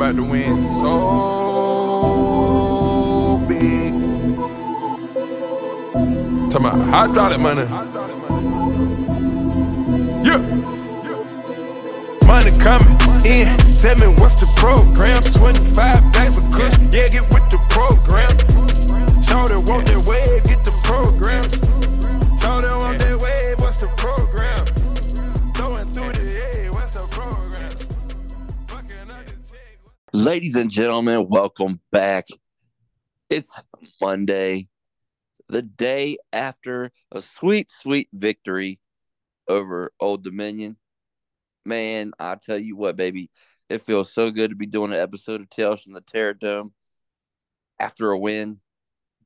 about to win so big. Talking about hydraulic money. Yeah. Money coming in. Tell me what's the program? 25 bags of kush. Yeah, get with the program. Show them want that wave, get the program. Ladies and gentlemen, welcome back. It's Monday, the day after a sweet, sweet victory over Old Dominion. Man, I tell you what, baby, it feels so good to be doing an episode of Tales from the Terror Dome after a win.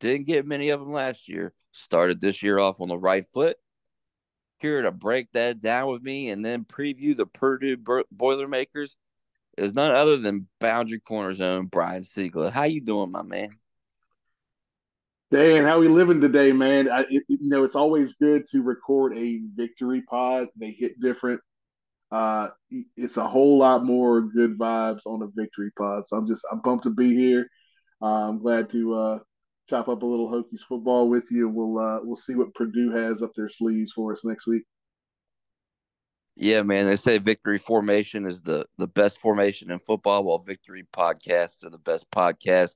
Didn't get many of them last year. Started this year off on the right foot. Here to break that down with me and then preview the Purdue Boilermakers is none other than Boundary Corner's own Brian Seigla. How you doing, my man? Dan, how we living today, man? I, it, you know, it's always good to record a victory pod. They hit different. Uh, it's a whole lot more good vibes on a victory pod. So I'm just, I'm pumped to be here. Uh, I'm glad to uh, chop up a little Hokies football with you. We'll, uh, we'll see what Purdue has up their sleeves for us next week. Yeah, man. They say victory formation is the the best formation in football, while victory podcasts are the best podcasts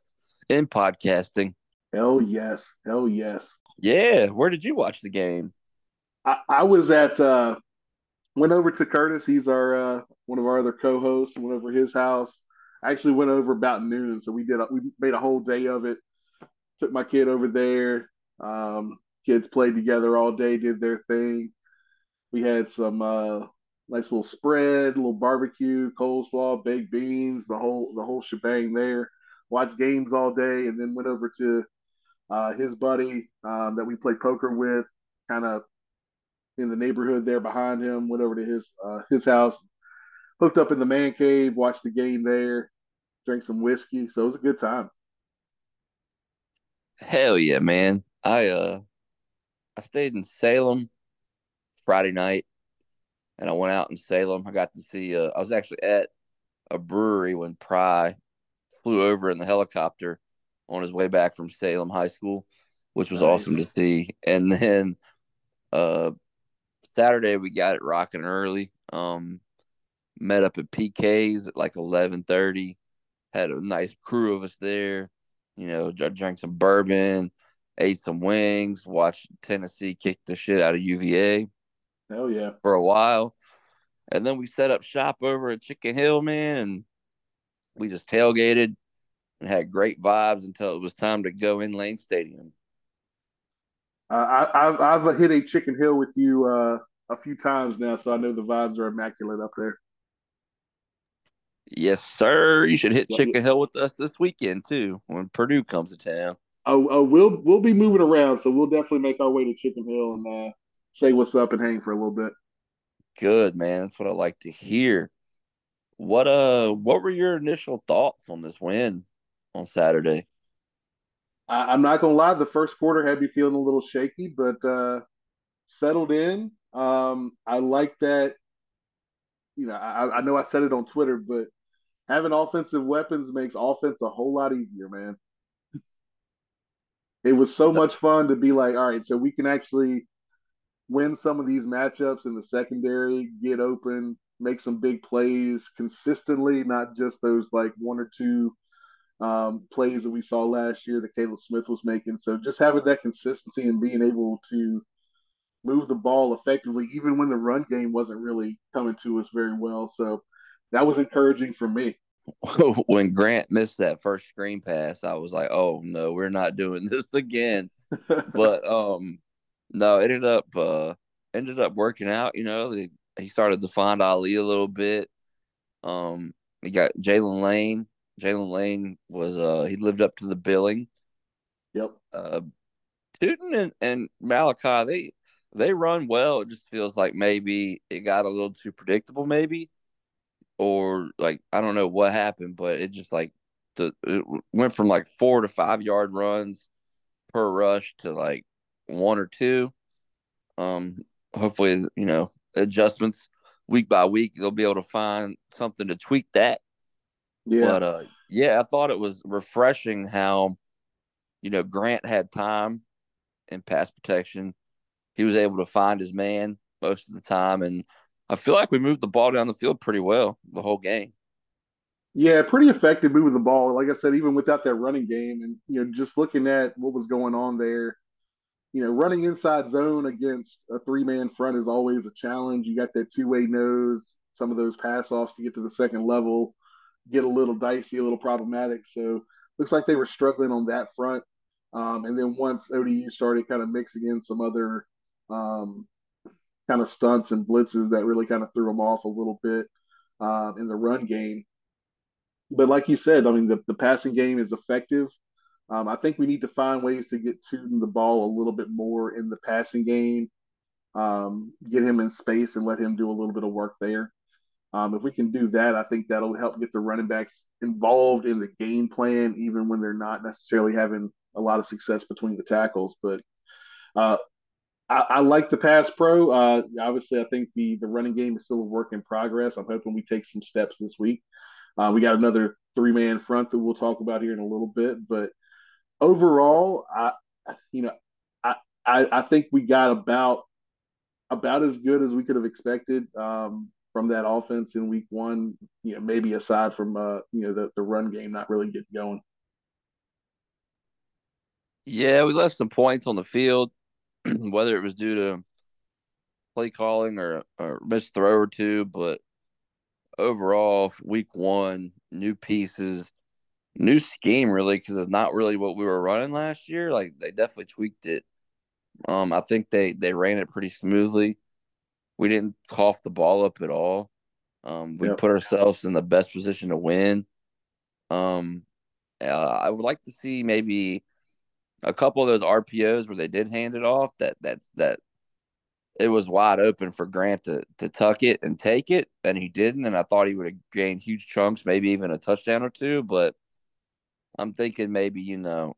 in podcasting. Hell yes, hell yes. Yeah, where did you watch the game? I, I was at uh went over to Curtis. He's our uh one of our other co-hosts. Went over his house. I actually went over about noon, so we did a, we made a whole day of it. Took my kid over there. Um, kids played together all day, did their thing. We had some uh nice little spread, little barbecue, coleslaw, baked beans, the whole the whole shebang there. Watched games all day, and then went over to uh, his buddy um, that we play poker with, kind of in the neighborhood there behind him. Went over to his uh, his house, hooked up in the man cave, watched the game there, drank some whiskey. So it was a good time. Hell yeah, man. I uh I stayed in Salem Friday night and I went out in Salem. I got to see uh I was actually at a brewery when Pry flew over in the helicopter on his way back from Salem High School, which was Nice. awesome to see. And then uh Saturday we got it rocking early. Um met up at PK's at like eleven thirty. Had a nice crew of us there. You know, drank some bourbon, ate some wings, watched Tennessee kick the shit out of UVA Hell yeah. for a while. And then we set up shop over at Chicken Hill, man, and we just tailgated and had great vibes until it was time to go in Lane Stadium. Uh, I, I've I've hit a Chicken Hill with you uh, a few times now, so I know the vibes are immaculate up there. Yes, sir. You should hit Chicken Hill with us this weekend too when Purdue comes to town. Oh, oh, we'll we'll be moving around, so we'll definitely make our way to Chicken Hill and uh, say what's up and hang for a little bit. Good, man. That's what I like to hear. What uh what were your initial thoughts on this win on Saturday? I, I'm not gonna lie, the first quarter had me feeling a little shaky, but uh, settled in. Um, I like that. You know, I, I know I said it on Twitter, but having offensive weapons makes offense a whole lot easier, man. It was so much fun to be like, all right, so we can actually win some of these matchups in the secondary, get open, make some big plays consistently, not just those like one or two um, plays that we saw last year that Kaleb Smith was making. So just having that consistency and being able to move the ball effectively, even when the run game wasn't really coming to us very well. So that was encouraging for me. when Grant missed that first screen pass, I was like, "Oh no, we're not doing this again." But um, no, it ended up uh ended up working out. You know, the, he started to find Ali a little bit. Um, he got Jaylin Lane. Jaylin Lane was uh he lived up to the billing. yep. Uh, Tuten and, and Malachi they they run well. It just feels like maybe it got a little too predictable, maybe, or like I don't know what happened, but it just like the it went from like four to five yard runs per rush to like one or two. Um, hopefully, you know, adjustments week by week, they'll be able to find something to tweak that. Yeah. But uh, yeah, I thought it was refreshing how, you know, Grant had time in pass protection. He was able to find his man most of the time, and I feel like we moved the ball down the field pretty well the whole game. Yeah, pretty effective moving the ball. Like I said, even without that running game, and you know, just looking at what was going on there, you know, running inside zone against a three man front is always a challenge. You got that two way nose, some of those pass offs to get to the second level get a little dicey, a little problematic. So looks like they were struggling on that front. Um, and then once ODU started kind of mixing in some other um, kind of stunts and blitzes that really kind of threw them off a little bit uh, in the run game. But like you said, I mean, the, the passing game is effective. Um, I think we need to find ways to get Tuten the ball a little bit more in the passing game, um, get him in space and let him do a little bit of work there. Um, if we can do that, I think that'll help get the running backs involved in the game plan, even when they're not necessarily having a lot of success between the tackles. But uh, I, I, like the pass pro. Uh, obviously, I think the the running game is still a work in progress. I'm hoping we take some steps this week. Uh, we got another three man front that we'll talk about here in a little bit, but overall, I you know I I, I think we got about about as good as we could have expected. Um, from that offense in week one, you know, maybe aside from uh, you know, the, the run game not really getting going. Yeah, we left some points on the field, whether it was due to play calling or or missed throw or two, but overall, week one, new pieces, new scheme really, because it's not really what we were running last year. Like they definitely tweaked it. Um, I think they they ran it pretty smoothly. We didn't cough the ball up at all. Um, we yep. put ourselves in the best position to win. Um, uh, I would like to see maybe a couple of those RPOs where they did hand it off. That that's that it was wide open for Grant to to tuck it and take it, and he didn't. And I thought he would have gained huge chunks, maybe even a touchdown or two. But I'm thinking maybe you know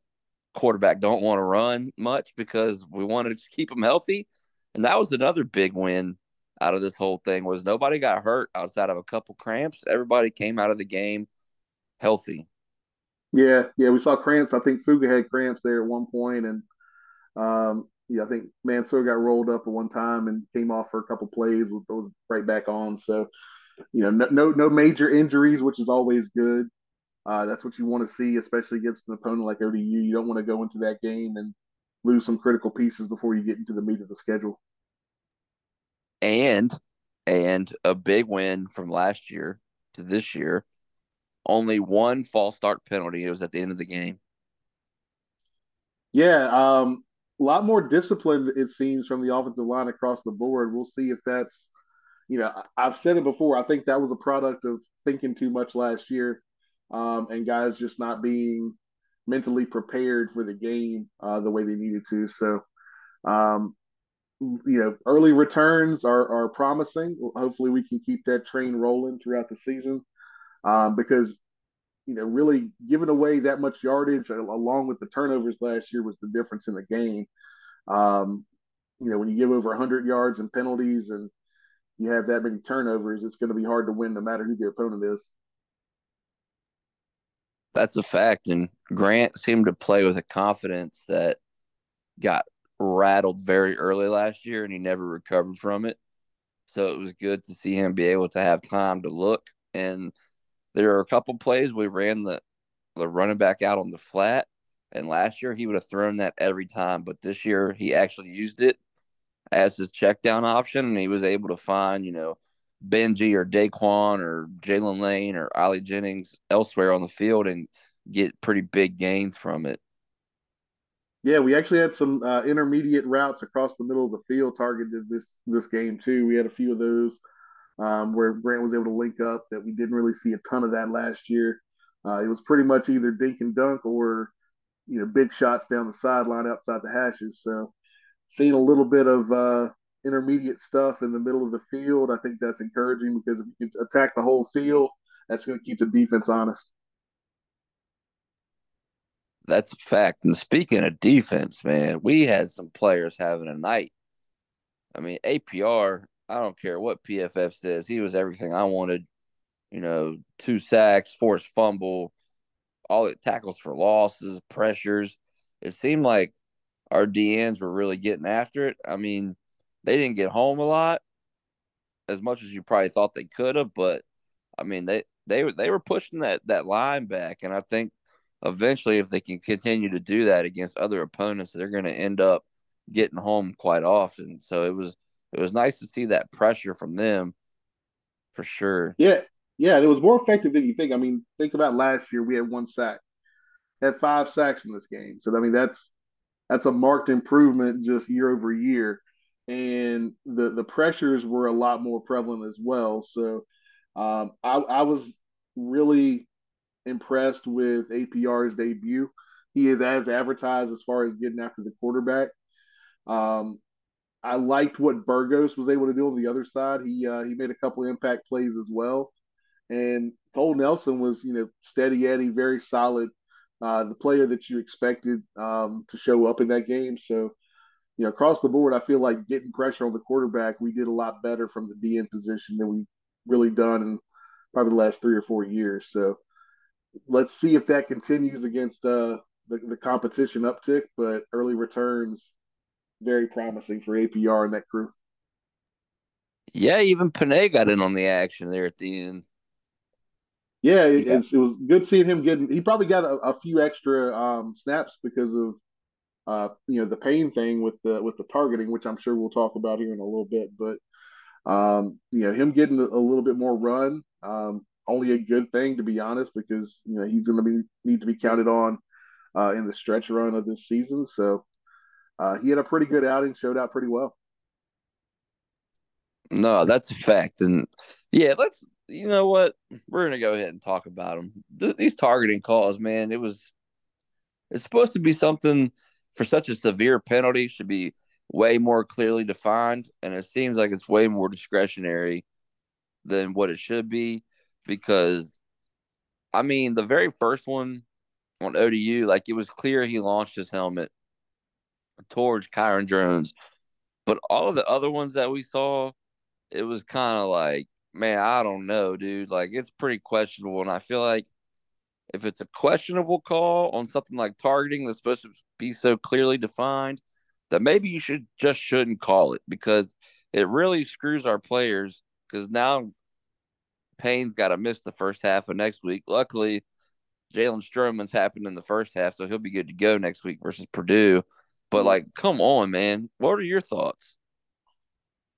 quarterback don't want to run much because we wanted to keep him healthy, and that was another big win out of this whole thing was nobody got hurt outside of a couple cramps. Everybody came out of the game healthy. Yeah, yeah, we saw cramps. I think Fuga had cramps there at one point, and um, yeah, I think Mansoor got rolled up at one time and came off for a couple plays, was right back on. So, you know, no, no, no major injuries, which is always good. Uh, that's what you want to see, especially against an opponent like ODU. You don't want to go into that game and lose some critical pieces before you get into the meat of the schedule and and a big win from last year to this year. Only one false start penalty. It was at the end of the game. Yeah, um, a lot more discipline it seems from the offensive line across the board. We'll see if that's, you know, I've said it before. I think that was a product of thinking too much last year, um, and guys just not being mentally prepared for the game uh, the way they needed to. So, um, you know, early returns are, are promising. Hopefully, we can keep that train rolling throughout the season um, because, you know, really giving away that much yardage along with the turnovers last year was the difference in the game. Um, you know, when you give over 100 yards and penalties and you have that many turnovers, it's going to be hard to win no matter who the opponent is. That's a fact. And Grant seemed to play with a confidence that got rattled very early last year and he never recovered from it. So it was good to see him be able to have time to look. And there are a couple plays we ran the the running back out on the flat. And last year he would have thrown that every time, but this year he actually used it as his check down option, and he was able to find, you know, Benji or Daquan or Jaylin Lane or Ali Jennings elsewhere on the field and get pretty big gains from it. Yeah, we actually had some uh, intermediate routes across the middle of the field targeted this this game too. We had a few of those um, where Grant was able to link up that we didn't really see a ton of that last year. Uh, it was pretty much either dink and dunk or you know big shots down the sideline outside the hashes. So seeing a little bit of uh, intermediate stuff in the middle of the field, I think that's encouraging because if you can attack the whole field, that's going to keep the defense honest. That's a fact. And speaking of defense, man, we had some players having a night. I mean, APR, I don't care what PFF says, he was everything I wanted. you know, two sacks, forced fumble, all the tackles for losses, pressures. It seemed like our DNs were really getting after it. I mean, they didn't get home a lot as much as you probably thought they could have, but I mean they they they were pushing that that line back, and I think eventually if they can continue to do that against other opponents, they're going to end up getting home quite often. So it was it was nice to see that pressure from them for sure. Yeah, yeah, it was more effective than you think. I mean, think about last year; we had one sack, had five sacks in this game. So I mean, that's that's a marked improvement just year over year, and the the pressures were a lot more prevalent as well. So um, I, I was really impressed with APR's debut. He is as advertised as far as getting after the quarterback. Um, I liked what Burgos was able to do on the other side. He uh, he made a couple impact plays as well, and Cole Nelson was you know steady Eddie, very solid, uh, the player that you expected um, to show up in that game. So you know across the board, I feel like getting pressure on the quarterback, we did a lot better from the DN position than we really done in probably the last three or four years. So let's see if that continues against uh, the, the competition uptick, but early returns very promising for APR and that crew. Yeah, even Panay got in on the action there at the end. Yeah, it, yeah. it was good seeing him getting. He probably got a, a few extra um, snaps because of uh, you know the pain thing with the with the targeting, which I'm sure we'll talk about here in a little bit. But um, you know him getting a, little bit more run, um, only a good thing to be honest, because you know he's going to be need to be counted on uh, in the stretch run of this season. So uh, he had a pretty good outing, showed out pretty well. No, that's a fact, and yeah, let's. You know what? We're gonna go ahead and talk about them. Th- these targeting calls, man, it was. It's supposed to be something for such a severe penalty should be way more clearly defined, and it seems like it's way more discretionary than what it should be because, I mean, the very first one on ODU, like it was clear he launched his helmet towards Kyron Jones. But all of the other ones that we saw, it was kind of like, man, I don't know, dude. Like it's pretty questionable. And I feel like if it's a questionable call on something like targeting that's supposed to be so clearly defined, that maybe you should just shouldn't call it because it really screws our players. Because now Payne's got to miss the first half of next week. Luckily, Jalen Stroman's happened in the first half, so he'll be good to go next week versus Purdue. But like, come on, man. What are your thoughts?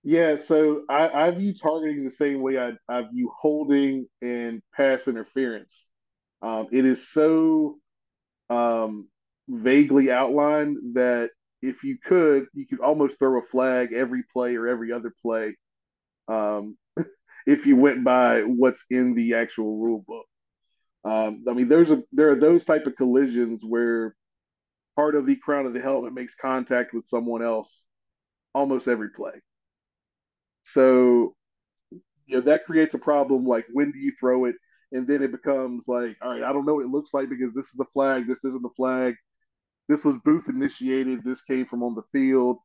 Yeah, so I, I view targeting the same way I, I view holding and pass interference. Um, it is so um, vaguely outlined that if you could, you could almost throw a flag every play or every other play um, if you went by what's in the actual rule book. Um, I mean, there's a there are those type of collisions where part of the crown of the helmet makes contact with someone else almost every play. So, you know, that creates a problem like when do you throw it? And then it becomes like, all right, I don't know what it looks like because this is a flag, this isn't a flag. This was booth initiated, this came from on the field.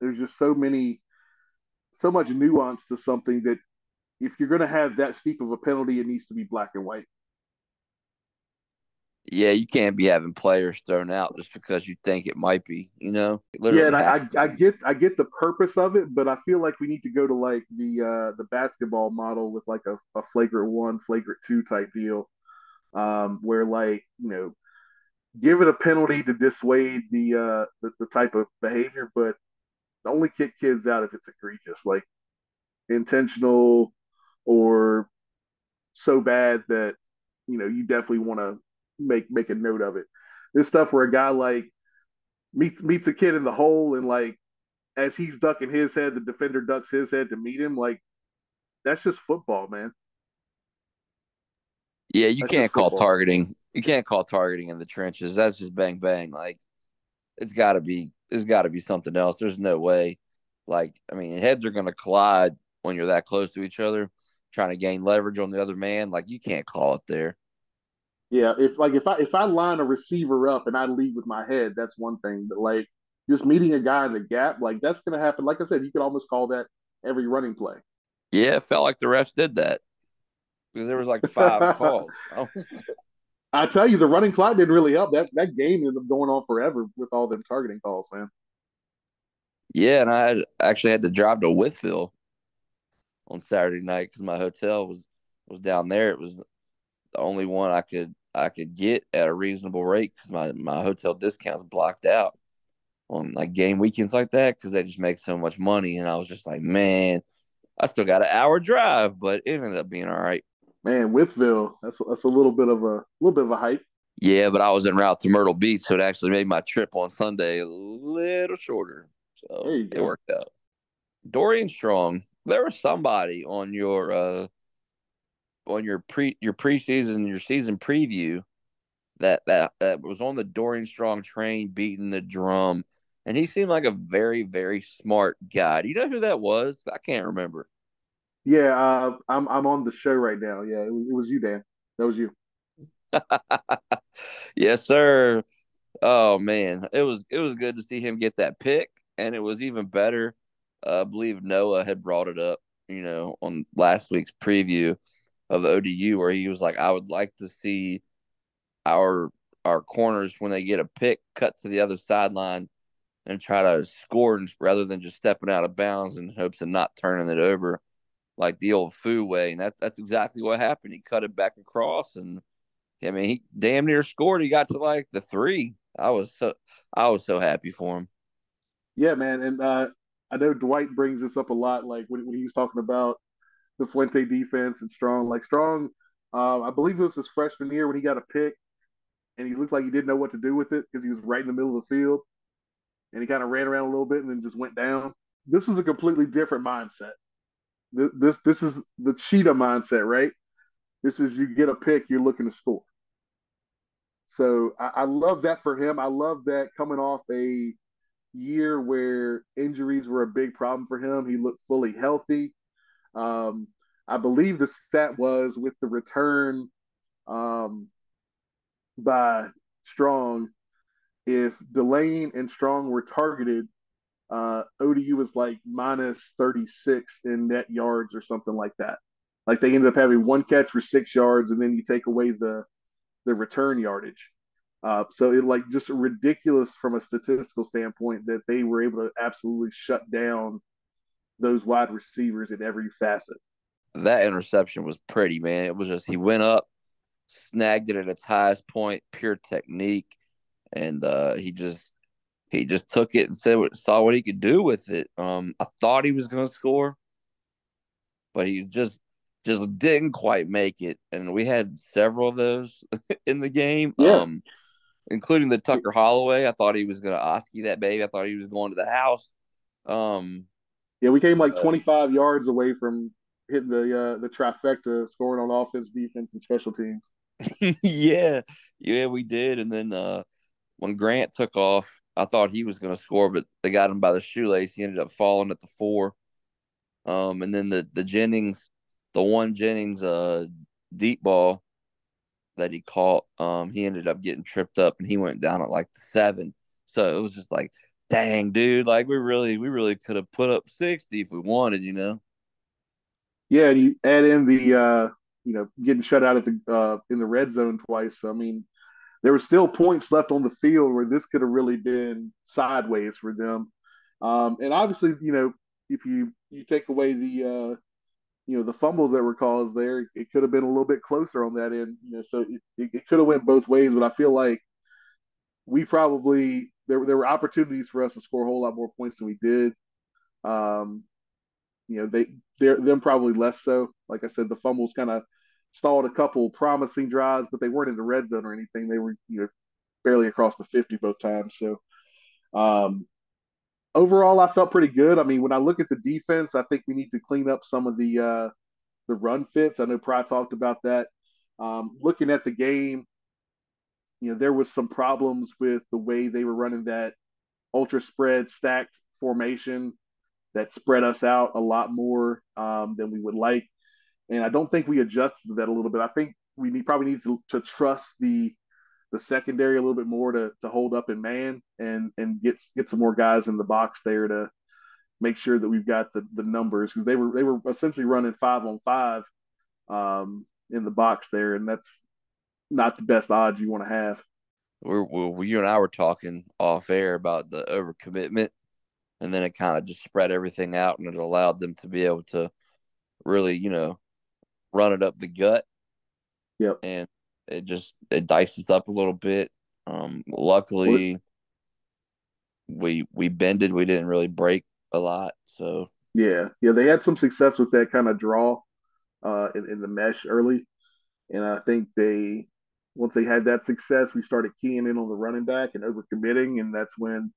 There's just so many so much nuance to something that if you're going to have that steep of a penalty, it needs to be black and white yeah, you can't be having players thrown out just because you think it might be, you know. yeah, and I, I, I, get I get the purpose of it, but I feel like we need to go to like the uh, the basketball model with like a, a flagrant one, flagrant two type deal, um, where like you know, give it a penalty to dissuade the uh the, the type of behavior, but only kick kids out if it's egregious, like intentional or so bad that you know you definitely want to make make a note of it. This stuff where a guy like meets meets a kid in the hole and like as he's ducking his head, the defender ducks his head to meet him. Like that's just football, man. Yeah, you that's can't call targeting. You can't call targeting in the trenches. That's just bang bang. Like it's got to be. It's got to be something else. There's no way. Like I mean, heads are going to collide when you're that close to each other, trying to gain leverage on the other man. Like you can't call it there. Yeah, if like if I if I line a receiver up and I lead with my head, that's one thing. But like just meeting a guy in the gap, like that's gonna happen. Like I said, you could almost call that every running play. Yeah, it felt like the refs did that. because there was like five calls. I tell you, the running clock didn't really help. That that game ended up going on forever with all them targeting calls, man. Yeah, and I had, actually had to drive to Wytheville on Saturday night because my hotel was was down there. It was the only one I could I could get at a reasonable rate because my my hotel discounts blocked out on like game weekends like that because they just make so much money. And I was just like, man, I still got an hour drive, but it ended up being all right. Man, Wytheville, that's that's a little bit of a little bit of a hike. Yeah, but I was en route to Myrtle Beach, so it actually made my trip on Sunday a little shorter. So it worked out. Dorian Strong, there was somebody on your uh on your pre your preseason your season preview that that that was on the Dorian Strong train beating the drum, and he seemed like a very very smart guy. Do you know who that was? I can't remember. Yeah, uh, I'm I'm on the show right now. Yeah, it was, it was you, Dan. That was you. yes, sir. Oh man, it was it was good to see him get that pick, and it was even better. Uh, I believe Noah had brought it up, you know, on last week's preview of the ODU, where he was like, "I would like to see our our corners when they get a pick cut to the other sideline and try to score rather than just stepping out of bounds in hopes of not turning it over." like the old foo way, and that that's exactly what happened. He cut it back across, and I mean, he damn near scored. He got to like the three. I was so I was so happy for him. Yeah, man, and uh, I know Dwight brings this up a lot, like when, when he's talking about the Fuente defense and Strong. Like Strong, uh, I believe it was his freshman year when he got a pick, and he looked like he didn't know what to do with it because he was right in the middle of the field, and he kind of ran around a little bit and then just went down. This was a completely different mindset this this is the cheetah mindset, right? This is you get a pick, you're looking to score. So I, I love that for him. I love that coming off a year where injuries were a big problem for him. He looked fully healthy. Um, I believe the stat was with the return um, by Strong, if Delane and Strong were targeted uh, ODU was like minus 36 in net yards or something like that. Like they ended up having one catch for six yards, and then you take away the the return yardage. Uh, so it like just ridiculous from a statistical standpoint that they were able to absolutely shut down those wide receivers in every facet. That interception was pretty, man. It was just he went up, snagged it at its highest point, pure technique, and uh, he just he just took it and said saw what he could do with it. Um, I thought he was going to score, but he just just didn't quite make it. And we had several of those in the game. Yeah. Um, including the Tucker Holloway. I thought he was going to Oski that baby. I thought he was going to the house. Um, yeah, we came like uh, 25 yards away from hitting the uh, the trifecta, scoring on offense, defense, and special teams. yeah, yeah, we did. And then uh, when Grant took off, I thought he was going to score, but they got him by the shoelace. He ended up falling at the four. Um, and then the the Jennings, the one Jennings uh deep ball that he caught, um, he ended up getting tripped up and he went down at like the seven. So it was just like, dang, dude, like we really we really could have put up sixty if we wanted, you know. Yeah, and you add in the uh, you know, getting shut out at the uh in the red zone twice. I mean, there were still points left on the field where this could have really been sideways for them. Um, and obviously, you know, if you you take away the uh, you know the fumbles that were caused there, it could have been a little bit closer on that end. You know, so it, it could have went both ways. But I feel like we probably there there were opportunities for us to score a whole lot more points than we did. Um, you know, they they're them probably less so. Like I said, the fumbles kind of stalled a couple promising drives, but they weren't in the red zone or anything. They were you know barely across the 50 both times. So um, overall, I felt pretty good. I mean, when I look at the defense, I think we need to clean up some of the uh, the run fits. I know Pry talked about that. Um, looking at the game, you know, there was some problems with the way they were running that ultra spread stacked formation that spread us out a lot more um, than we would like and I don't think we adjusted to that a little bit. I think we need probably need to, to trust the the secondary a little bit more to to hold up in man and and get get some more guys in the box there to make sure that we've got the the numbers because they were they were essentially running five on five, um, in the box there, and that's not the best odds you want to have. We're, you and I were talking off air about the overcommitment, and then it kind of just spread everything out, and it allowed them to be able to really, you know, run it up the gut. Yep. And it just it dices up a little bit. Um, luckily, we we bended. We didn't really break a lot. So yeah, yeah, they had some success with that kind of draw uh, in, in the mesh early, and I think they once they had that success, we started keying in on the running back and overcommitting, and that's when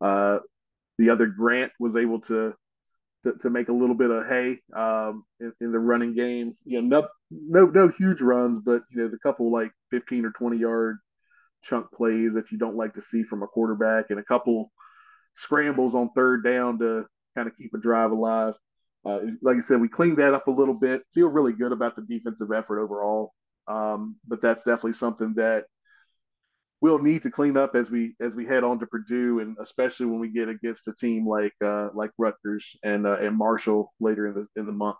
uh, the other Grant was able to, to, to make a little bit of hay um, in, in, the running game. You know, no, no no huge runs, but you know the couple like fifteen or twenty yard chunk plays that you don't like to see from a quarterback, and a couple scrambles on third down to kind of keep a drive alive. Uh, like I said, we cleaned that up a little bit. Feel really good about the defensive effort overall. Um, but that's definitely something that we'll need to clean up as we as we head on to Purdue, and especially when we get against a team like uh, like Rutgers and uh, and Marshall later in the in the month.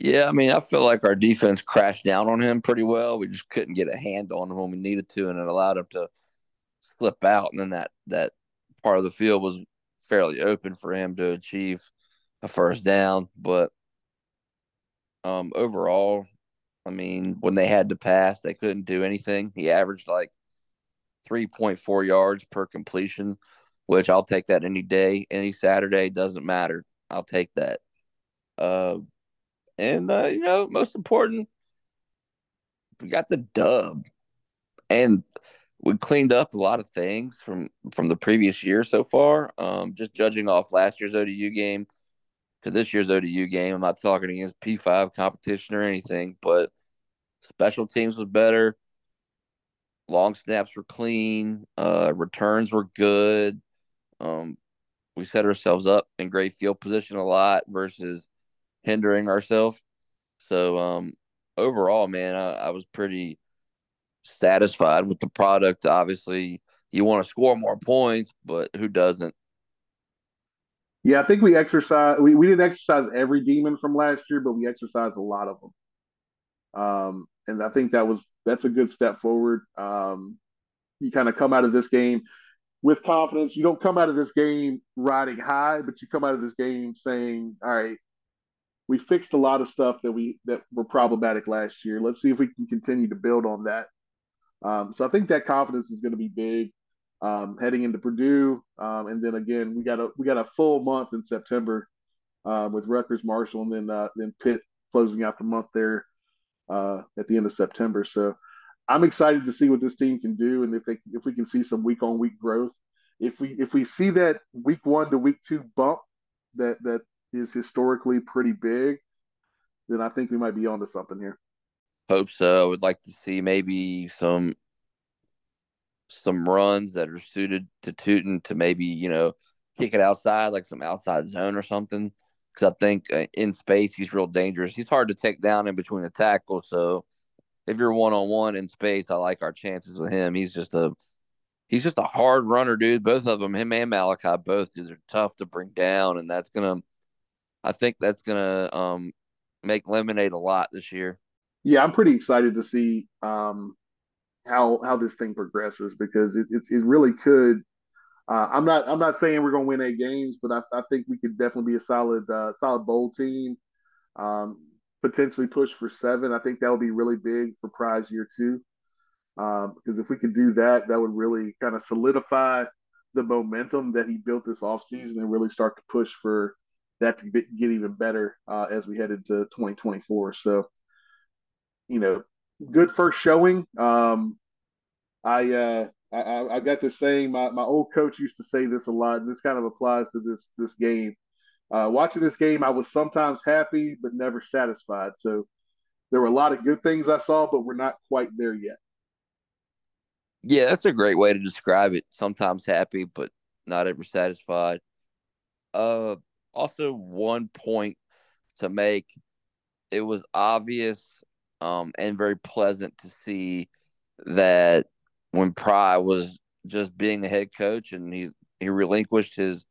Yeah, I mean, I feel like our defense crashed down on him pretty well. We just couldn't get a hand on him when we needed to, and it allowed him to slip out. And then that that part of the field was fairly open for him to achieve a first down. But um, overall, I mean, when they had to pass, they couldn't do anything. He averaged like 3.4 yards per completion, which I'll take that any day, any Saturday, doesn't matter. I'll take that. Uh, and, uh, you know, most important, we got the dub. And we cleaned up a lot of things from from the previous year so far. Um, just judging off last year's ODU game to this year's ODU game. I'm not talking against P5 competition or anything, but special teams was better. Long snaps were clean. Uh, returns were good. Um, we set ourselves up in great field position a lot versus hindering ourselves. So um, overall, man, I, I was pretty satisfied with the product. Obviously, you want to score more points, but who doesn't? Yeah, I think we exercise. We, we didn't exercise every demon from last year, but we exercised a lot of them. Um, and I think that was that's a good step forward. Um, you kind of come out of this game with confidence. You don't come out of this game riding high, but you come out of this game saying, "All right, we fixed a lot of stuff that we that were problematic last year. Let's see if we can continue to build on that." Um, so I think that confidence is going to be big um, heading into Purdue, um, and then again we got a we got a full month in September uh, with Rutgers, Marshall, and then uh, then Pitt closing out the month there uh, at the end of September. So I'm excited to see what this team can do, and if they if we can see some week on week growth. If we if we see that week one to week two bump that that is historically pretty big, then I think we might be onto something here. Hope so. I would like to see maybe some some runs that are suited to Tuten to maybe you know kick it outside like some outside zone or something. Because I think uh, in space he's real dangerous. He's hard to take down in between the tackles. So if you're one on one in space, I like our chances with him. He's just a he's just a hard runner, dude. Both of them, him and Malachi, both dudes are tough to bring down, and that's gonna. I think that's gonna um, make lemonade a lot this year yeah, I'm pretty excited to see um, how how this thing progresses because it, it really could. Uh, I'm not I'm not saying we're going to win eight games, but I, I think we could definitely be a solid uh, solid bowl team. Um, potentially push for seven. I think that would be really big for Pry's year two. Um, because if we could do that, that would really kind of solidify the momentum that he built this offseason and really start to push for that to get even better uh, as we head into 2024. So you know, good first showing. Um, I, uh, I I got this saying. My, my old coach used to say this a lot, and this kind of applies to this this game. Uh, watching this game, I was sometimes happy but never satisfied. So there were a lot of good things I saw, but we're not quite there yet. Yeah, that's a great way to describe it. Sometimes happy, but not ever satisfied. Uh, also, one point to make: it was obvious um, and very pleasant to see that when Pry was just being the head coach and he's he relinquished his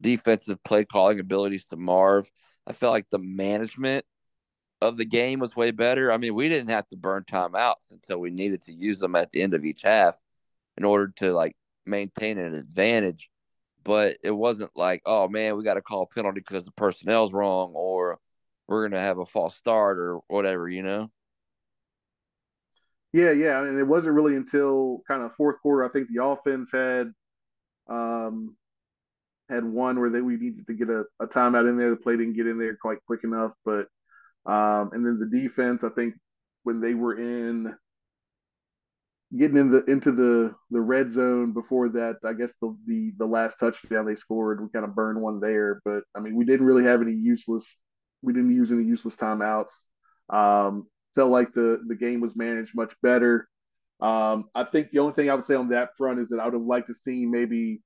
defensive play calling abilities to Marve. I felt like the management of the game was way better. I mean, we didn't have to burn timeouts until we needed to use them at the end of each half in order to like maintain an advantage. But it wasn't like, oh man, we got to call penalty because the personnel's wrong or we're gonna have a false start or whatever, you know. Yeah, yeah, I and it wasn't really until kind of fourth quarter. I think the offense had um, had one where they we needed to get a, a timeout in there. The play didn't get in there quite quick enough, but um, and then the defense, I think when they were in getting in the into the the red zone before that, I guess the the the last touchdown they scored, we kind of burned one there. But I mean, we didn't really have any useless. We didn't use any useless timeouts. Um, felt like the the game was managed much better. Um, I think the only thing I would say on that front is that I would have liked to see maybe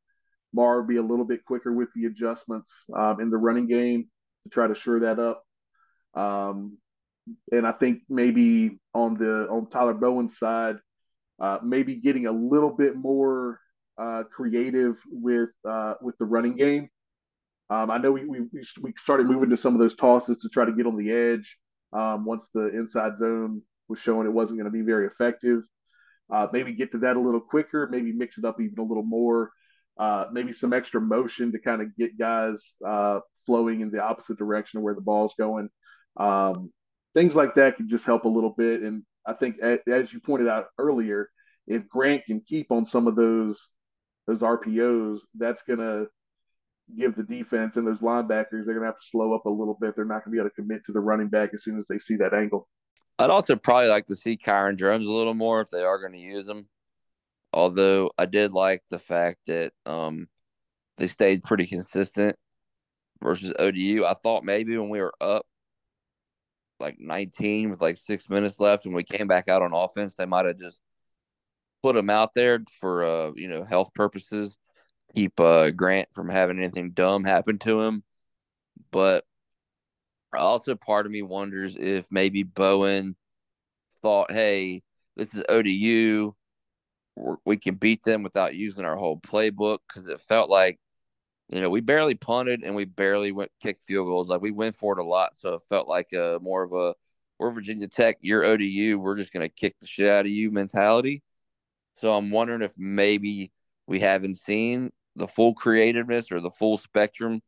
Mar be a little bit quicker with the adjustments um, in the running game to try to shore that up. Um, and I think maybe on the on Tyler Bowen's side, uh, maybe getting a little bit more uh, creative with uh, with the running game. Um, I know we, we we started moving to some of those tosses to try to get on the edge. Um, once the inside zone was showing it wasn't going to be very effective, uh, maybe get to that a little quicker. Maybe mix it up even a little more. Uh, maybe some extra motion to kind of get guys uh, flowing in the opposite direction of where the ball's going. Um, things like that can just help a little bit. And I think, as you pointed out earlier, if Grant can keep on some of those those RPOs, that's going to give the defense and those linebackers, they're going to have to slow up a little bit. They're not going to be able to commit to the running back as soon as they see that angle. I'd also probably like to see Kyron Drones a little more if they are going to use him. Although I did like the fact that um, they stayed pretty consistent versus ODU. I thought maybe when we were up like 19 with like six minutes left and we came back out on offense, they might have just put him out there for uh, you know health purposes, keep uh, Grant from having anything dumb happen to him. But also, part of me wonders if maybe Bowen thought, "Hey, this is ODU. we can beat them without using our whole playbook." Because it felt like you know, we barely punted and we barely went kick field goals. Like we went for it a lot, so it felt like a more of a we're Virginia Tech, you're ODU, we're just gonna kick the shit out of you mentality. So I'm wondering if maybe we haven't seen the full creativeness or the full spectrum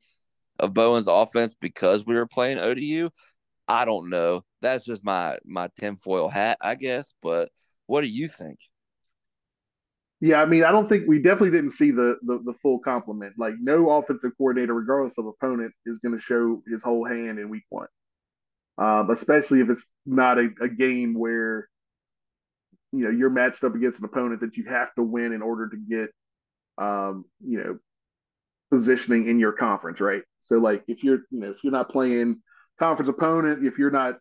of Bowen's offense because we were playing ODU. I don't know. That's just my my tinfoil hat, I guess. But what do you think? Yeah, I mean, I don't think we definitely didn't see the the, the full complement. Like, no offensive coordinator, regardless of opponent, is going to show his whole hand in week one. Um, especially if it's not a, a game where you know you're matched up against an opponent that you have to win in order to get um, you know positioning in your conference, right? So like if you're you know if you're not playing conference opponent, if you're not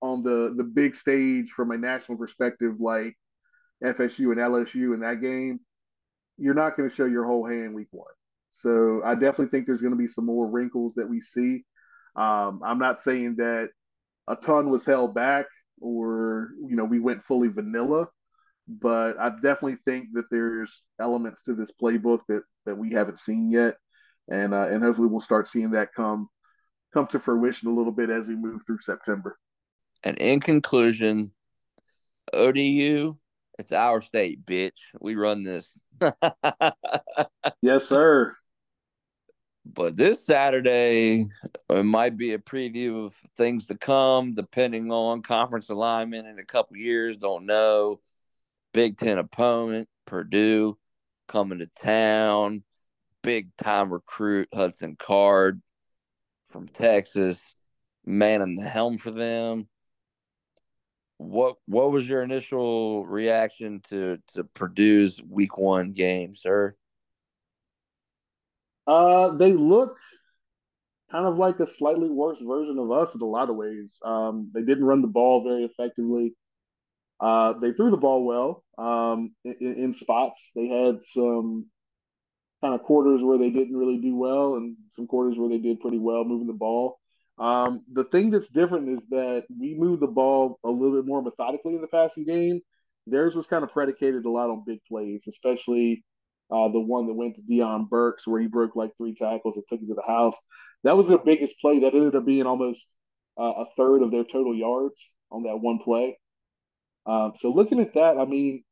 on the the big stage from a national perspective, like FSU and LSU in that game, you're not going to show your whole hand week one. So I definitely think there's going to be some more wrinkles that we see. Um, I'm not saying that a ton was held back or you know we went fully vanilla, but I definitely think that there's elements to this playbook that that we haven't seen yet, and uh, and hopefully we'll start seeing that come come to fruition a little bit as we move through September. And in conclusion, ODU it's our state, bitch. We run this. yes, sir. But this Saturday, it might be a preview of things to come, depending on conference alignment in a couple years. Don't know. Big Ten opponent, Purdue, coming to town. Big time recruit, Hudson Card from Texas, manning the helm for them what what was your initial reaction to to Purdue's week one game, sir? Uh, they look kind of like a slightly worse version of us in a lot of ways. Um, they didn't run the ball very effectively. Uh, they threw the ball well um, in, in spots. They had some kind of quarters where they didn't really do well, and some quarters where they did pretty well moving the ball. Um, the thing that's different is that we move the ball a little bit more methodically in the passing game. Theirs was kind of predicated a lot on big plays, especially uh, the one that went to Deion Burks where he broke like three tackles and took it to the house. That was their biggest play. That ended up being almost uh, a third of their total yards on that one play. Um, so looking at that, I mean,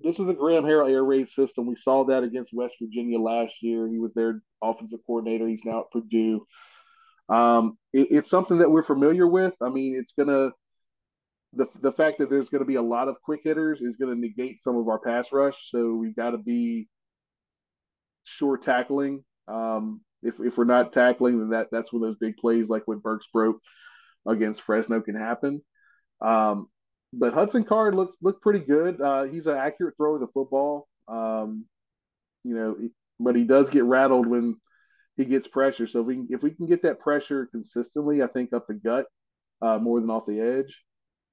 this is a Graham Harrell air raid system. We saw that against West Virginia last year. He was their offensive coordinator. He's now at Purdue. Um, it, it's something that we're familiar with. I mean, it's gonna the the fact that there's to be a lot of quick hitters is to negate some of our pass rush. So we've got to be sure tackling. Um, if if we're not tackling, then that that's when those big plays like when Burks broke against Fresno can happen. Um, but Hudson Card looked looked pretty good. Uh, he's an accurate thrower of the football. Um, you know, but he does get rattled when he gets pressure. So if we can, if we can get that pressure consistently, I think up the gut uh, more than off the edge,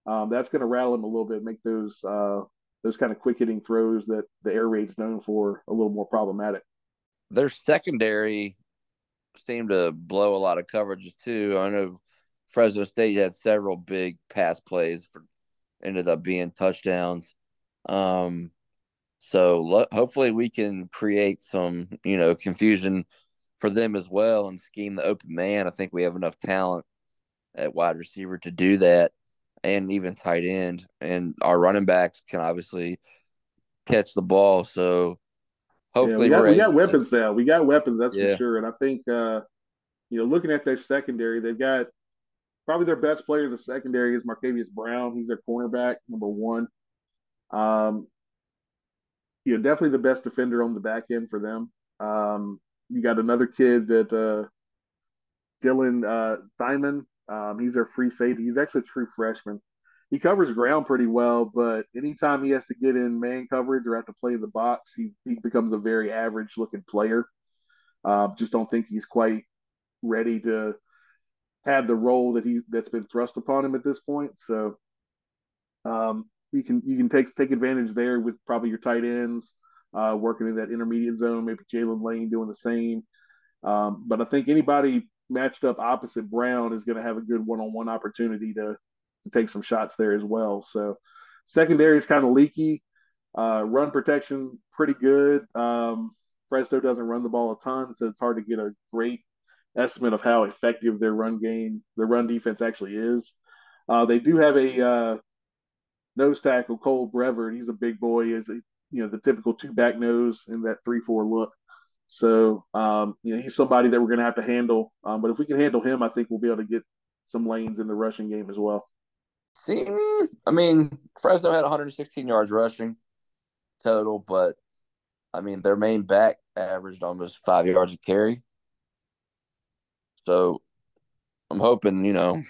um, that's going to rattle him a little bit, make those uh, those kind of quick hitting throws that the air raid's known for a little more problematic. Their secondary seemed to blow a lot of coverages too. I know Fresno State had several big pass plays for ended up being touchdowns. Um, so lo- hopefully we can create some, you know, confusion for them as well and scheme the open man. I think we have enough talent at wide receiver to do that and even tight end. And our running backs can obviously catch the ball. So hopefully yeah, we got, we got weapons to... now. We got weapons, that's yeah. for sure. And I think uh, you know, looking at their secondary, they've got probably their best player in the secondary is Markevious Brown. He's their cornerback, number one. Um, you know, definitely the best defender on the back end for them. Um, you got another kid that uh, Dylan uh. Um, he's their free safety. He's actually a true freshman. He covers ground pretty well, but anytime he has to get in man coverage or have to play the box, he, he becomes a very average looking player. Uh, just don't think he's quite ready to have the role that he that's been thrust upon him at this point. So um, you can you can take take advantage there with probably your tight ends uh, working in that intermediate zone. Maybe Jaylin Lane doing the same. Um, but I think anybody matched up opposite Brown is going to have a good one on one opportunity to to take some shots there as well. So secondary is kind of leaky. Uh, run protection pretty good. Um, Fresno doesn't run the ball a ton, so it's hard to get a great estimate of how effective their run game, their run defense actually is. Uh, they do have a uh, nose tackle, Cole Brevard. He's a big boy. Is you know the typical two back nose in that three four look. So um, you know he's somebody that we're going to have to handle. Um, but if we can handle him, I think we'll be able to get some lanes in the rushing game as well. Seems, I mean, Fresno had 116 yards rushing total, but I mean their main back averaged almost five yards a carry. So I'm hoping, you know,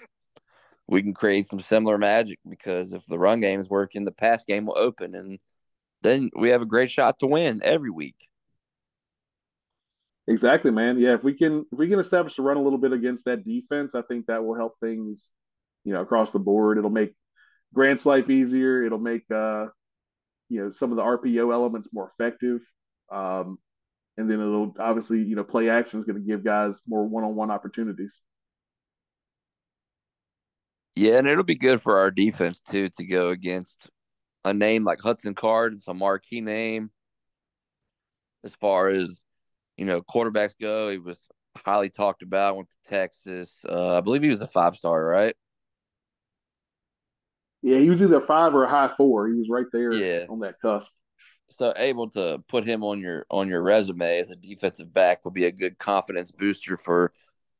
we can create some similar magic because if the run game is working, the pass game will open and then we have a great shot to win every week. Exactly, man. Yeah, if we can if we can establish the run a little bit against that defense, I think that will help things, you know, across the board. It'll make Grant's life easier. It'll make uh, you know, some of the RPO elements more effective. Um, and then it'll obviously you know play action is going to give guys more one-on-one opportunities. Yeah, and it'll be good for our defense too to go against a name like Hudson Card. It's a marquee name as far as you know quarterbacks go. He was highly talked about. Went to Texas. Uh, I believe he was a five star, right? Yeah, he was either five or a high four. He was right there yeah. on that cusp so able to put him on your on your resume as a defensive back will be a good confidence booster for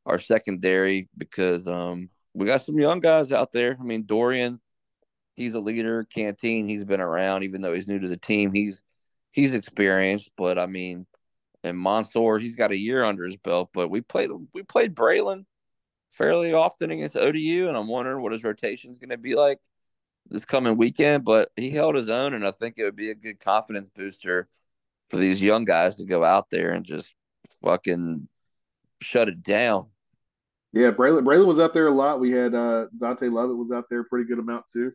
our secondary because um, we got some young guys out there. I mean, Dorian, he's a leader. Canteen, he's been around, even though he's new to the team. He's he's experienced, but I mean, and Mansoor, he's got a year under his belt. But we played we played Braylon fairly often against ODU, and I'm wondering what his rotation is going to be like this coming weekend, but he held his own, and I think it would be a good confidence booster for these young guys to go out there and just fucking shut it down. Yeah, Braylon, Braylon was out there a lot. We had uh, Dante Lovett was out there pretty good amount too.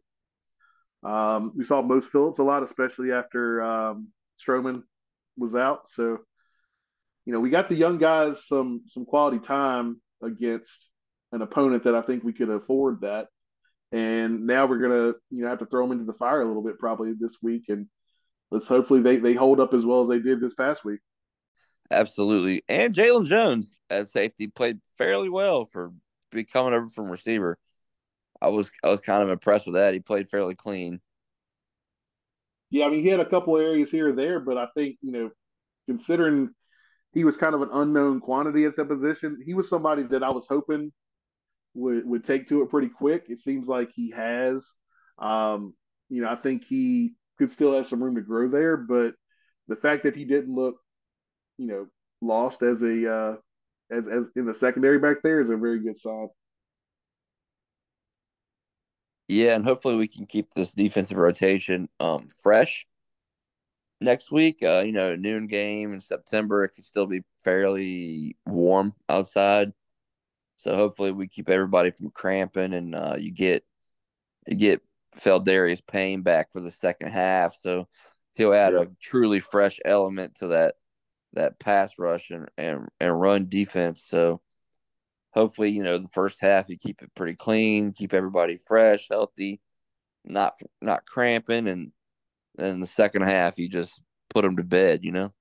Um, we saw Mose Phillips a lot, especially after um, was out. So, you know, we got the young guys some some quality time against an opponent that I think we could afford that and now we're gonna you know have to throw them into the fire a little bit probably this week, and let's hopefully they they hold up as well as they did this past week. Absolutely, and Jalen Jones at safety played fairly well for be coming over from receiver. I was I was kind of impressed with that. He played fairly clean. Yeah, I mean he had a couple areas here or there, but I think you know, considering he was kind of an unknown quantity at the position, he was somebody that I was hoping would would take to it pretty quick. It seems like he has. Um, you know, I think he could still have some room to grow there, but the fact that he didn't look, you know, lost as a uh, as as in the secondary back there is a very good sign. Yeah, and hopefully we can keep this defensive rotation um, fresh next week. Uh, you know, noon game in September, it could still be fairly warm outside. So hopefully we keep everybody from cramping, and uh, you get you get Pheldarius Payne back for the second half. So he'll add yeah. a truly fresh element to that that pass rush and, and and run defense. So hopefully, you know, the first half you keep it pretty clean, keep everybody fresh, healthy, not not cramping, and then the second half you just put them to bed. You know.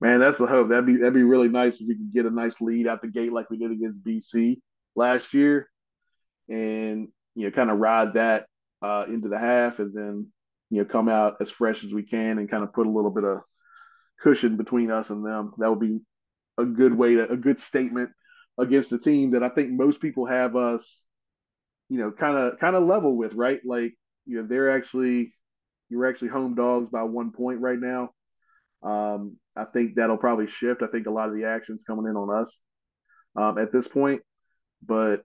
Man, that's the hope. That'd be that'd be really nice if we could get a nice lead out the gate like we did against BC last year, and you know, kind of ride that uh, into the half, and then you know come out as fresh as we can, and kind of put a little bit of cushion between us and them. That would be a good way to a good statement against a team that I think most people have us, you know, kind of kind of level with, right? Like, you know, they're actually you're actually home dogs by one point right now. Um, I think that'll probably shift. I think a lot of the action's coming in on us um, at this point, but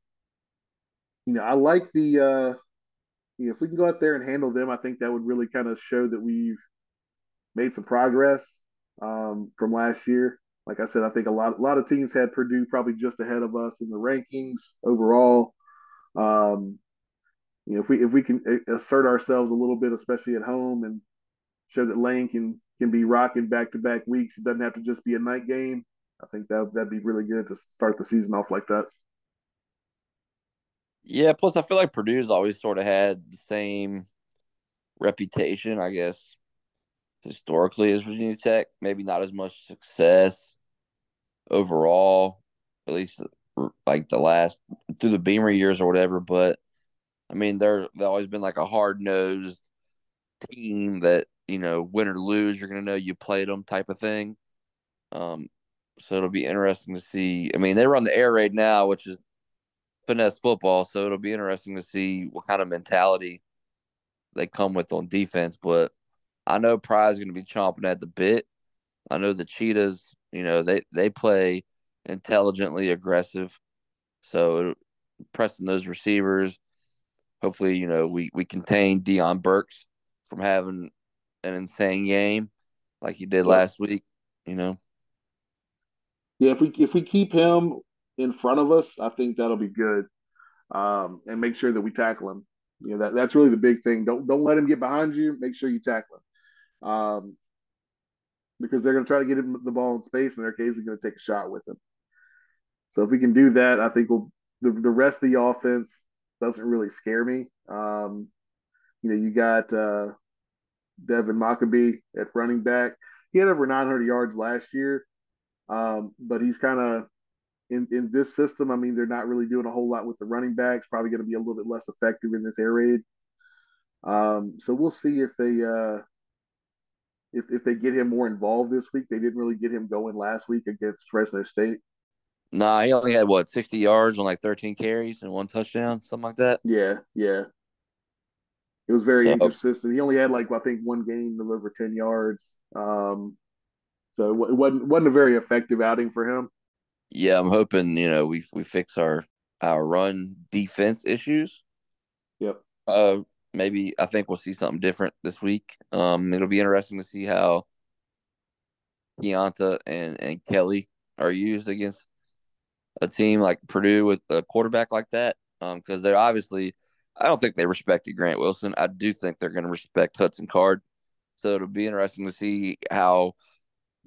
you know, I like the uh, you know, if we can go out there and handle them, I think that would really kind of show that we've made some progress um, from last year. Like I said, I think a lot a lot of teams had Purdue probably just ahead of us in the rankings overall. Um, you know, if we if we can assert ourselves a little bit, especially at home, and show that Lane can can be rocking back to back weeks, it doesn't have to just be a night game. I think that that'd be really good to start the season off like that. Yeah, plus I feel like Purdue's always sort of had the same reputation, I guess, historically as Virginia Tech. Maybe not as much success overall, at least like the last through the Beamer years or whatever. But I mean, they're they've always been like a hard nosed team that you know, win or lose, you're gonna know you played them type of thing. Um, so it'll be interesting to see. I mean, they run the air raid now, which is finesse football, so it'll be interesting to see what kind of mentality they come with on defense. But I know Pry's going to be chomping at the bit. I know the Cheetahs, you know, they they play intelligently aggressive, so pressing those receivers. Hopefully, you know, we we contain Deion Burks from having an insane game like he did last week. You know. Yeah, if we if we keep him in front of us, I think that'll be good. Um, and make sure that we tackle him. You know, that, that's really the big thing. Don't don't let him get behind you. Make sure you tackle him. Um, because they're going to try to get him the ball in space, and they're occasionally going to take a shot with him. So if we can do that, I think we'll, the the rest of the offense doesn't really scare me. Um, you know, you got uh, Devin Mockobee at running back. He had over 900 yards last year, um, but he's kind of in in this system, I mean, they're not really doing a whole lot with the running backs. Probably going to be a little bit less effective in this air raid. Um, so we'll see if they uh, if if they get him more involved this week. They didn't really get him going last week against Fresno State. Nah, he only had what sixty yards on like thirteen carries and one touchdown, something like that. Yeah, yeah. It was very so, inconsistent. He only had like I think one game of over ten yards. Um, so it wasn't wasn't a very effective outing for him yeah, I'm hoping you know we we fix our our run defense issues. Yep. Uh, maybe I think we'll see something different this week. Um, it'll be interesting to see how Keonta and and Kelly are used against a team like Purdue with a quarterback like that. Um, because they're obviously, I don't think they respected Grant Wilson. I do think they're going to respect Hudson Card. So it'll be interesting to see how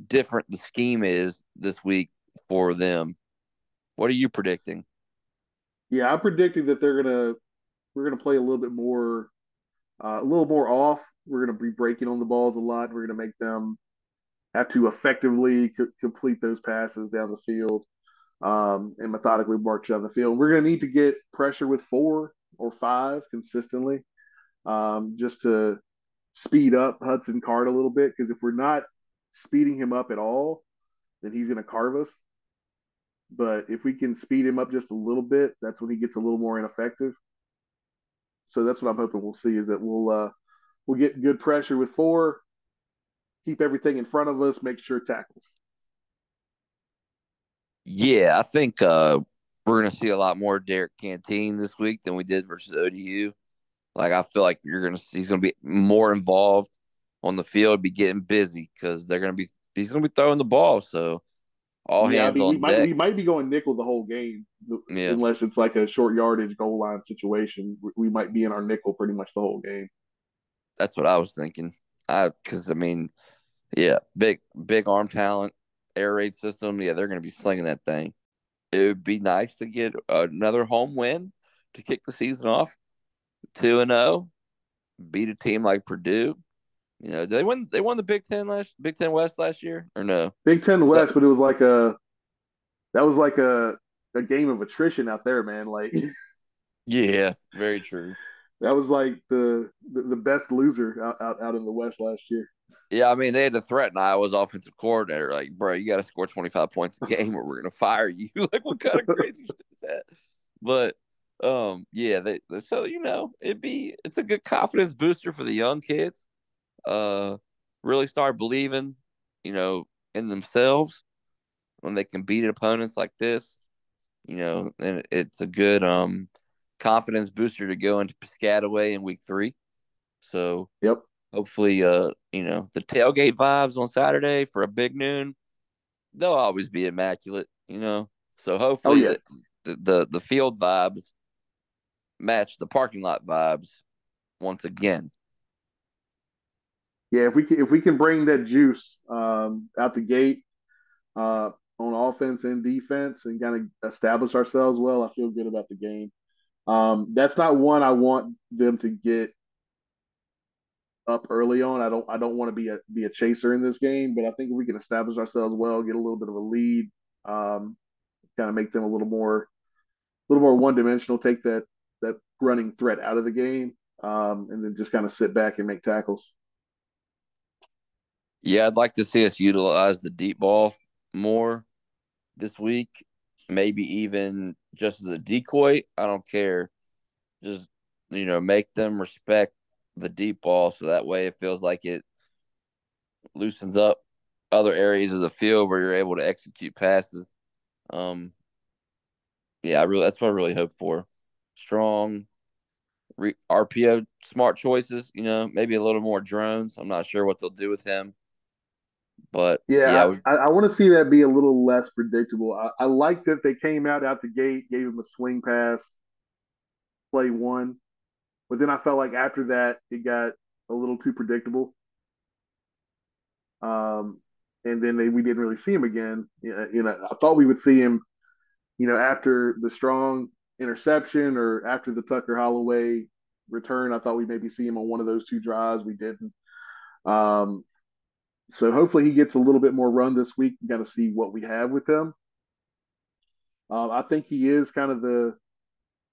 different the scheme is this week for them. What are you predicting? Yeah, I'm predicting that they're gonna we're gonna play a little bit more, uh, a little more off. We're gonna be breaking on the balls a lot. We're gonna make them have to effectively co- complete those passes down the field. um, and methodically march down the field. We're going to need to get pressure with four or five consistently, um, just to speed up Hudson Card a little bit. Because if we're not speeding him up at all, then he's going to carve us. But if we can speed him up just a little bit, that's when he gets a little more ineffective. So that's what I'm hoping we'll see is that we'll uh, we'll get good pressure with four, keep everything in front of us, make sure tackles. Yeah, I think uh, we're going to see a lot more Derek Canteen this week than we did versus ODU. Like I feel like you're going to he's going to be more involved on the field, be getting busy because they're going to be he's going to be throwing the ball. So all yeah, hands I mean, on we deck. Might, we might be going nickel the whole game, yeah. unless it's like a short yardage goal line situation. We might be in our nickel pretty much the whole game. That's what I was thinking. I because I mean, yeah, big big arm talent, air raid system. Yeah, they're going to be slinging that thing. It would be nice to get another home win to kick the season off. Two and zero, oh, beat a team like Purdue. You know, they won. They won the Big Ten last Big Ten West last year, or no? Big Ten West, but it was like a that was like a a game of attrition out there, man. Like, yeah, very true. That was like the the, the best loser out, out out in the West last year. Yeah, I mean they had to threaten Iowa's offensive coordinator, like, bro, you got to score twenty five points a game, or we're gonna fire you. like, what kind of crazy shit is that? But um, yeah, they, so you know, it'd be it's a good confidence booster for the young kids uh, really start believing, you know, in themselves when they can beat opponents like this, you know, and it's a good um confidence booster to go into Piscataway in week three. So, yep. Hopefully, uh, you know, the tailgate vibes on Saturday for a big noon, they'll always be immaculate, you know. So hopefully, oh, yeah. the, the the field vibes match the parking lot vibes once again yeah, if we can, if we can bring that juice um, out the gate uh, on offense and defense and kind of establish ourselves well, I feel good about the game. Um, that's not one I want them to get up early on. I don't I don't want to be a be a chaser in this game, but I think we can establish ourselves well, get a little bit of a lead, um, kind of make them a little more a little more one dimensional, take that that running threat out of the game, um, and then just kind of sit back and make tackles. Yeah, I'd like to see us utilize the deep ball more this week. Maybe even just as a decoy. I don't care. Just you know, make them respect the deep ball so that way it feels like it loosens up other areas of the field where you're able to execute passes. Um, yeah, I really that's what I really hope for. Strong re- RPO, smart choices. You know, maybe a little more drones. I'm not sure what they'll do with him. But yeah, yeah I, I, want to see that be a little less predictable. I, I like that they came out out the gate, gave him a swing pass, play one, but then I felt like after that it got a little too predictable. Um, and then they, we didn't really see him again. You know, I thought we would see him, you know, after the strong interception or after the Tucker Holloway return. I thought we maybe see him on one of those two drives. We didn't. Um, so hopefully he gets a little bit more run this week. Got to see what we have with him. Uh, I think he is kind of the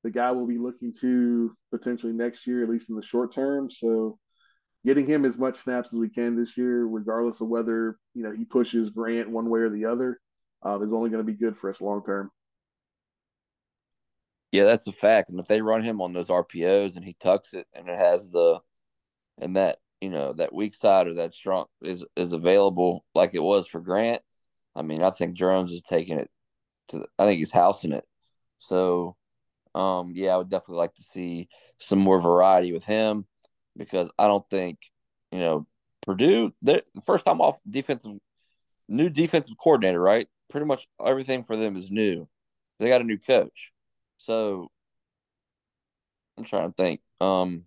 the guy we'll be looking to potentially next year, at least in the short term. So getting him as much snaps as we can this year, regardless of whether you know he pushes Grant one way or the other, uh, is only going to be good for us long term. Yeah, that's a fact. And if they run him on those RPOs and he tucks it and it has the and that you know that weak side or that strong is is available like it was for Grant, I mean, I think Drones is taking it to. I think he's housing it. So, um, yeah, I would definitely like to see some more variety with him because I don't think you know Purdue. The first time off defensive, new defensive coordinator, right? Pretty much everything for them is new. They got a new coach, so I'm trying to think. Um,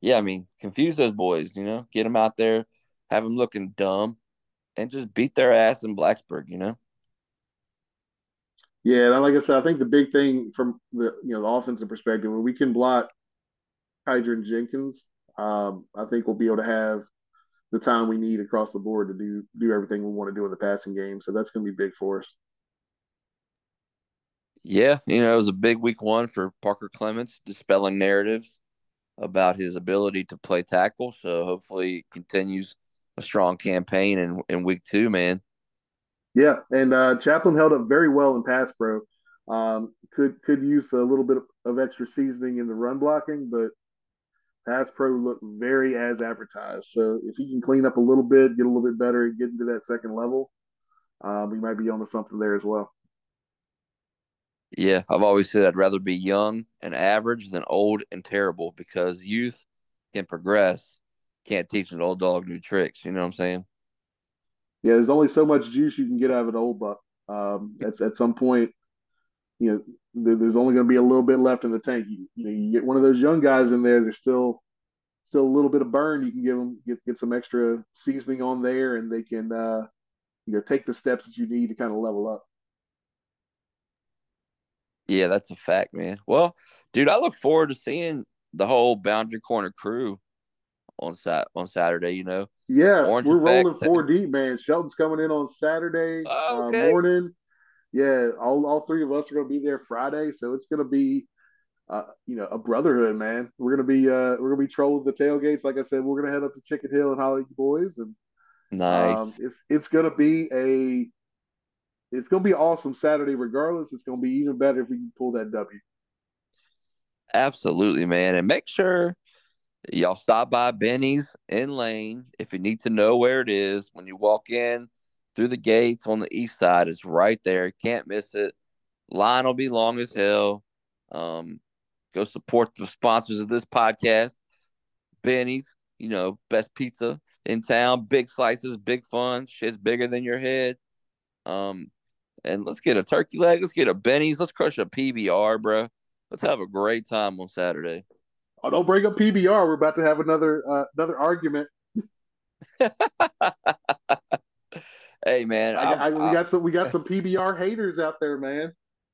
yeah, I mean, confuse those boys, you know, get them out there, have them looking dumb, and just beat their ass in Blacksburg, you know. Yeah, and like I said, I think the big thing from the you know the offensive perspective, when we can block Hydran Jenkins, um, I think we'll be able to have the time we need across the board to do do everything we want to do in the passing game. So that's going to be big for us. Yeah, you know, it was a big week one for Parker Clements, dispelling narratives about his ability to play tackle. So hopefully continues a strong campaign in, in week two, man. Yeah, and uh, Chaplin held up very well in pass pro. Um, could could use a little bit of extra seasoning in the run blocking, but pass pro looked very as advertised. So if he can clean up a little bit, get a little bit better, get into that second level, um, we might be onto something there as well. Yeah, I've always said I'd rather be young and average than old and terrible because youth can progress. Can't teach an old dog new tricks. You know what I'm saying? Yeah, there's only so much juice you can get out of an old buck. Um, at at some point, you know, there's only going to be a little bit left in the tank. You, you know, you get one of those young guys in there. There's still still a little bit of burn. You can give them get get some extra seasoning on there, and they can uh, you know take the steps that you need to kind of level up. Yeah, that's a fact, man. Well, dude, I look forward to seeing the whole Boundary Corner crew on sat on Saturday. You know, yeah, Orange we're effect. rolling four deep, man. Shelton's coming in on Saturday uh, okay. uh, morning. Yeah, all all three of us are going to be there Friday, so it's going to be. Uh, you know, a brotherhood, man. We're gonna be uh, we're gonna be trolling the tailgates. Like I said, we're gonna head up to Chicken Hill and Holly Boys, and nice. Um, it's it's gonna be a it's going to be awesome Saturday, regardless. It's going to be even better if we can pull that W. Absolutely, man. And make sure y'all stop by Benny's in Lane if you need to know where it is. When you walk in through the gates on the east side, it's right there. Can't miss it. Line will be long as hell. Um, go support the sponsors of this podcast. Benny's, you know, best pizza in town, big slices, big fun. Shit's bigger than your head. Um, and let's get a turkey leg. Let's get a Benny's. Let's crush a PBR, bro. Let's have a great time on Saturday. Oh, don't bring up PBR. We're about to have another uh, another argument. hey man, I, I, we got some we got some PBR haters out there, man.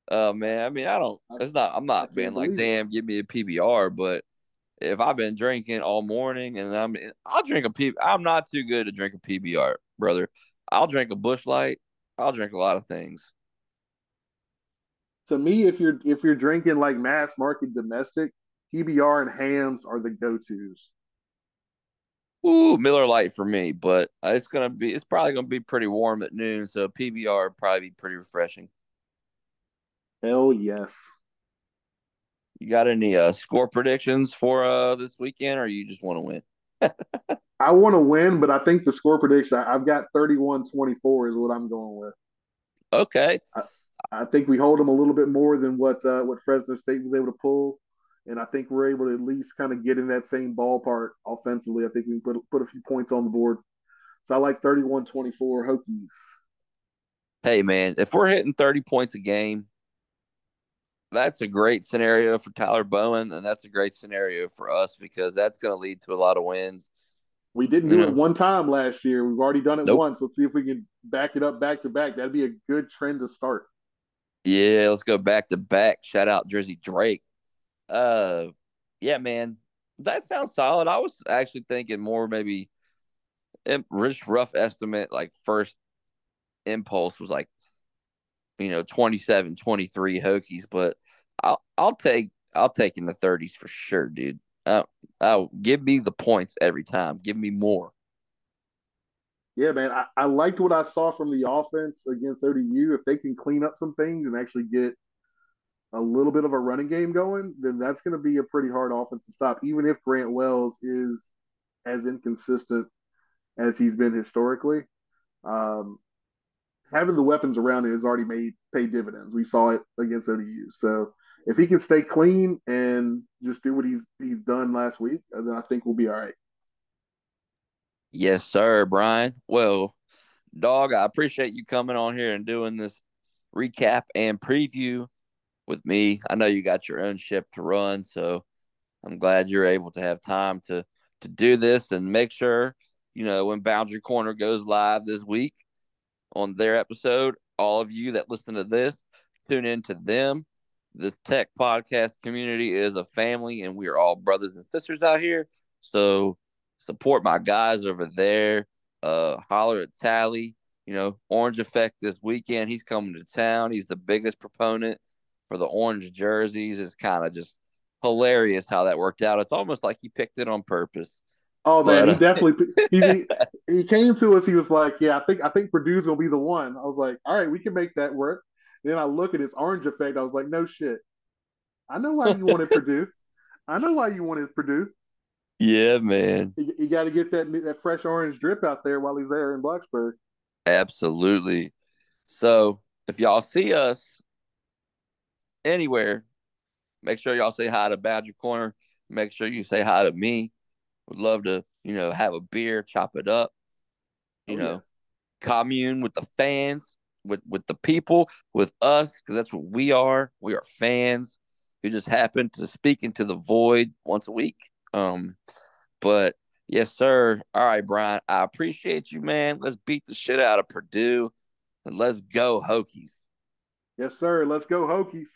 Oh uh, man, I mean, I don't. It's not. I'm not being like, damn, give me a PBR. But if I've been drinking all morning and I'm, I'll drink a P. I'm not too good to drink a PBR, brother. I'll drink a Busch Light. I'll drink a lot of things. To me, if you're if you're drinking like mass market domestic, PBR and Hamm's are the go tos. Ooh, Miller Lite for me, but it's gonna be it's probably gonna be pretty warm at noon, so PBR would probably be pretty refreshing. Hell yes. You got any uh, score predictions for uh this weekend, or you just want to win? I want to win, but I think the score prediction I've got 31-24 is what I'm going with. Okay. I, I think we hold them a little bit more than what uh, what Fresno State was able to pull, and I think we're able to at least kind of get in that same ballpark offensively. I think we can put put a few points on the board. So I like 31-24 Hokies. Hey man, if we're hitting 30 points a game, that's a great scenario for Tyler Bowen, and that's a great scenario for us because that's going to lead to a lot of wins. We didn't do it one time last year. We've already done it nope. once. Let's see if we can back it up back to back. That'd be a good trend to start. Yeah, let's go back to back. Shout out Jersey Drake. Uh, yeah, man, that sounds solid. I was actually thinking more maybe rich rough estimate like first impulse was like you know 27 23 hokies but i'll i'll take i'll take in the 30s for sure dude. Uh, oh give me the points every time. Give me more. Yeah man I, I liked what i saw from the offense against odu if they can clean up some things and actually get a little bit of a running game going then that's going to be a pretty hard offense to stop even if grant wells is as inconsistent as he's been historically um, having the weapons around him has already made paid dividends. We saw it against ODU. So if he can stay clean and just do what he's he's done last week, then I think we'll be all right. Yes, sir, Brian. Well, dog, I appreciate you coming on here and doing this recap and preview with me. I know you got your own ship to run, so I'm glad you're able to have time to to do this and make sure, you know, when Boundary Corner goes live this week, on their episode. All of you that listen to this, tune in to them. This tech podcast community is a family, and we are all brothers and sisters out here. So support my guys over there. Uh, holler at Tally. You know, Orange Effect this weekend. He's coming to town. He's the biggest proponent for the orange jerseys It's kind of just hilarious how that worked out. It's almost like he picked it on purpose. Oh man, but, uh, he definitely he, he came to us. He was like, "Yeah, I think I think Purdue's gonna be the one." I was like, "All right, we can make that work." Then I look at his orange effect. I was like, "No shit, I know why you wanted Purdue. I know why you wanted Purdue." Yeah, man. You, you got to get that that fresh orange drip out there while he's there in Blacksburg. Absolutely. So if y'all see us anywhere, make sure y'all say hi to Boundary Corner. Make sure you say hi to me. Would love to, you know, have a beer, chop it up, you oh, know, yeah. commune with the fans, with with the people, with us, because that's what we are. We are fans who just happen to speak into the void once a week. Um, but yes, sir. All right, Brian. I appreciate you, man. Let's beat the shit out of Purdue and let's go Hokies. Yes, sir. Let's go Hokies.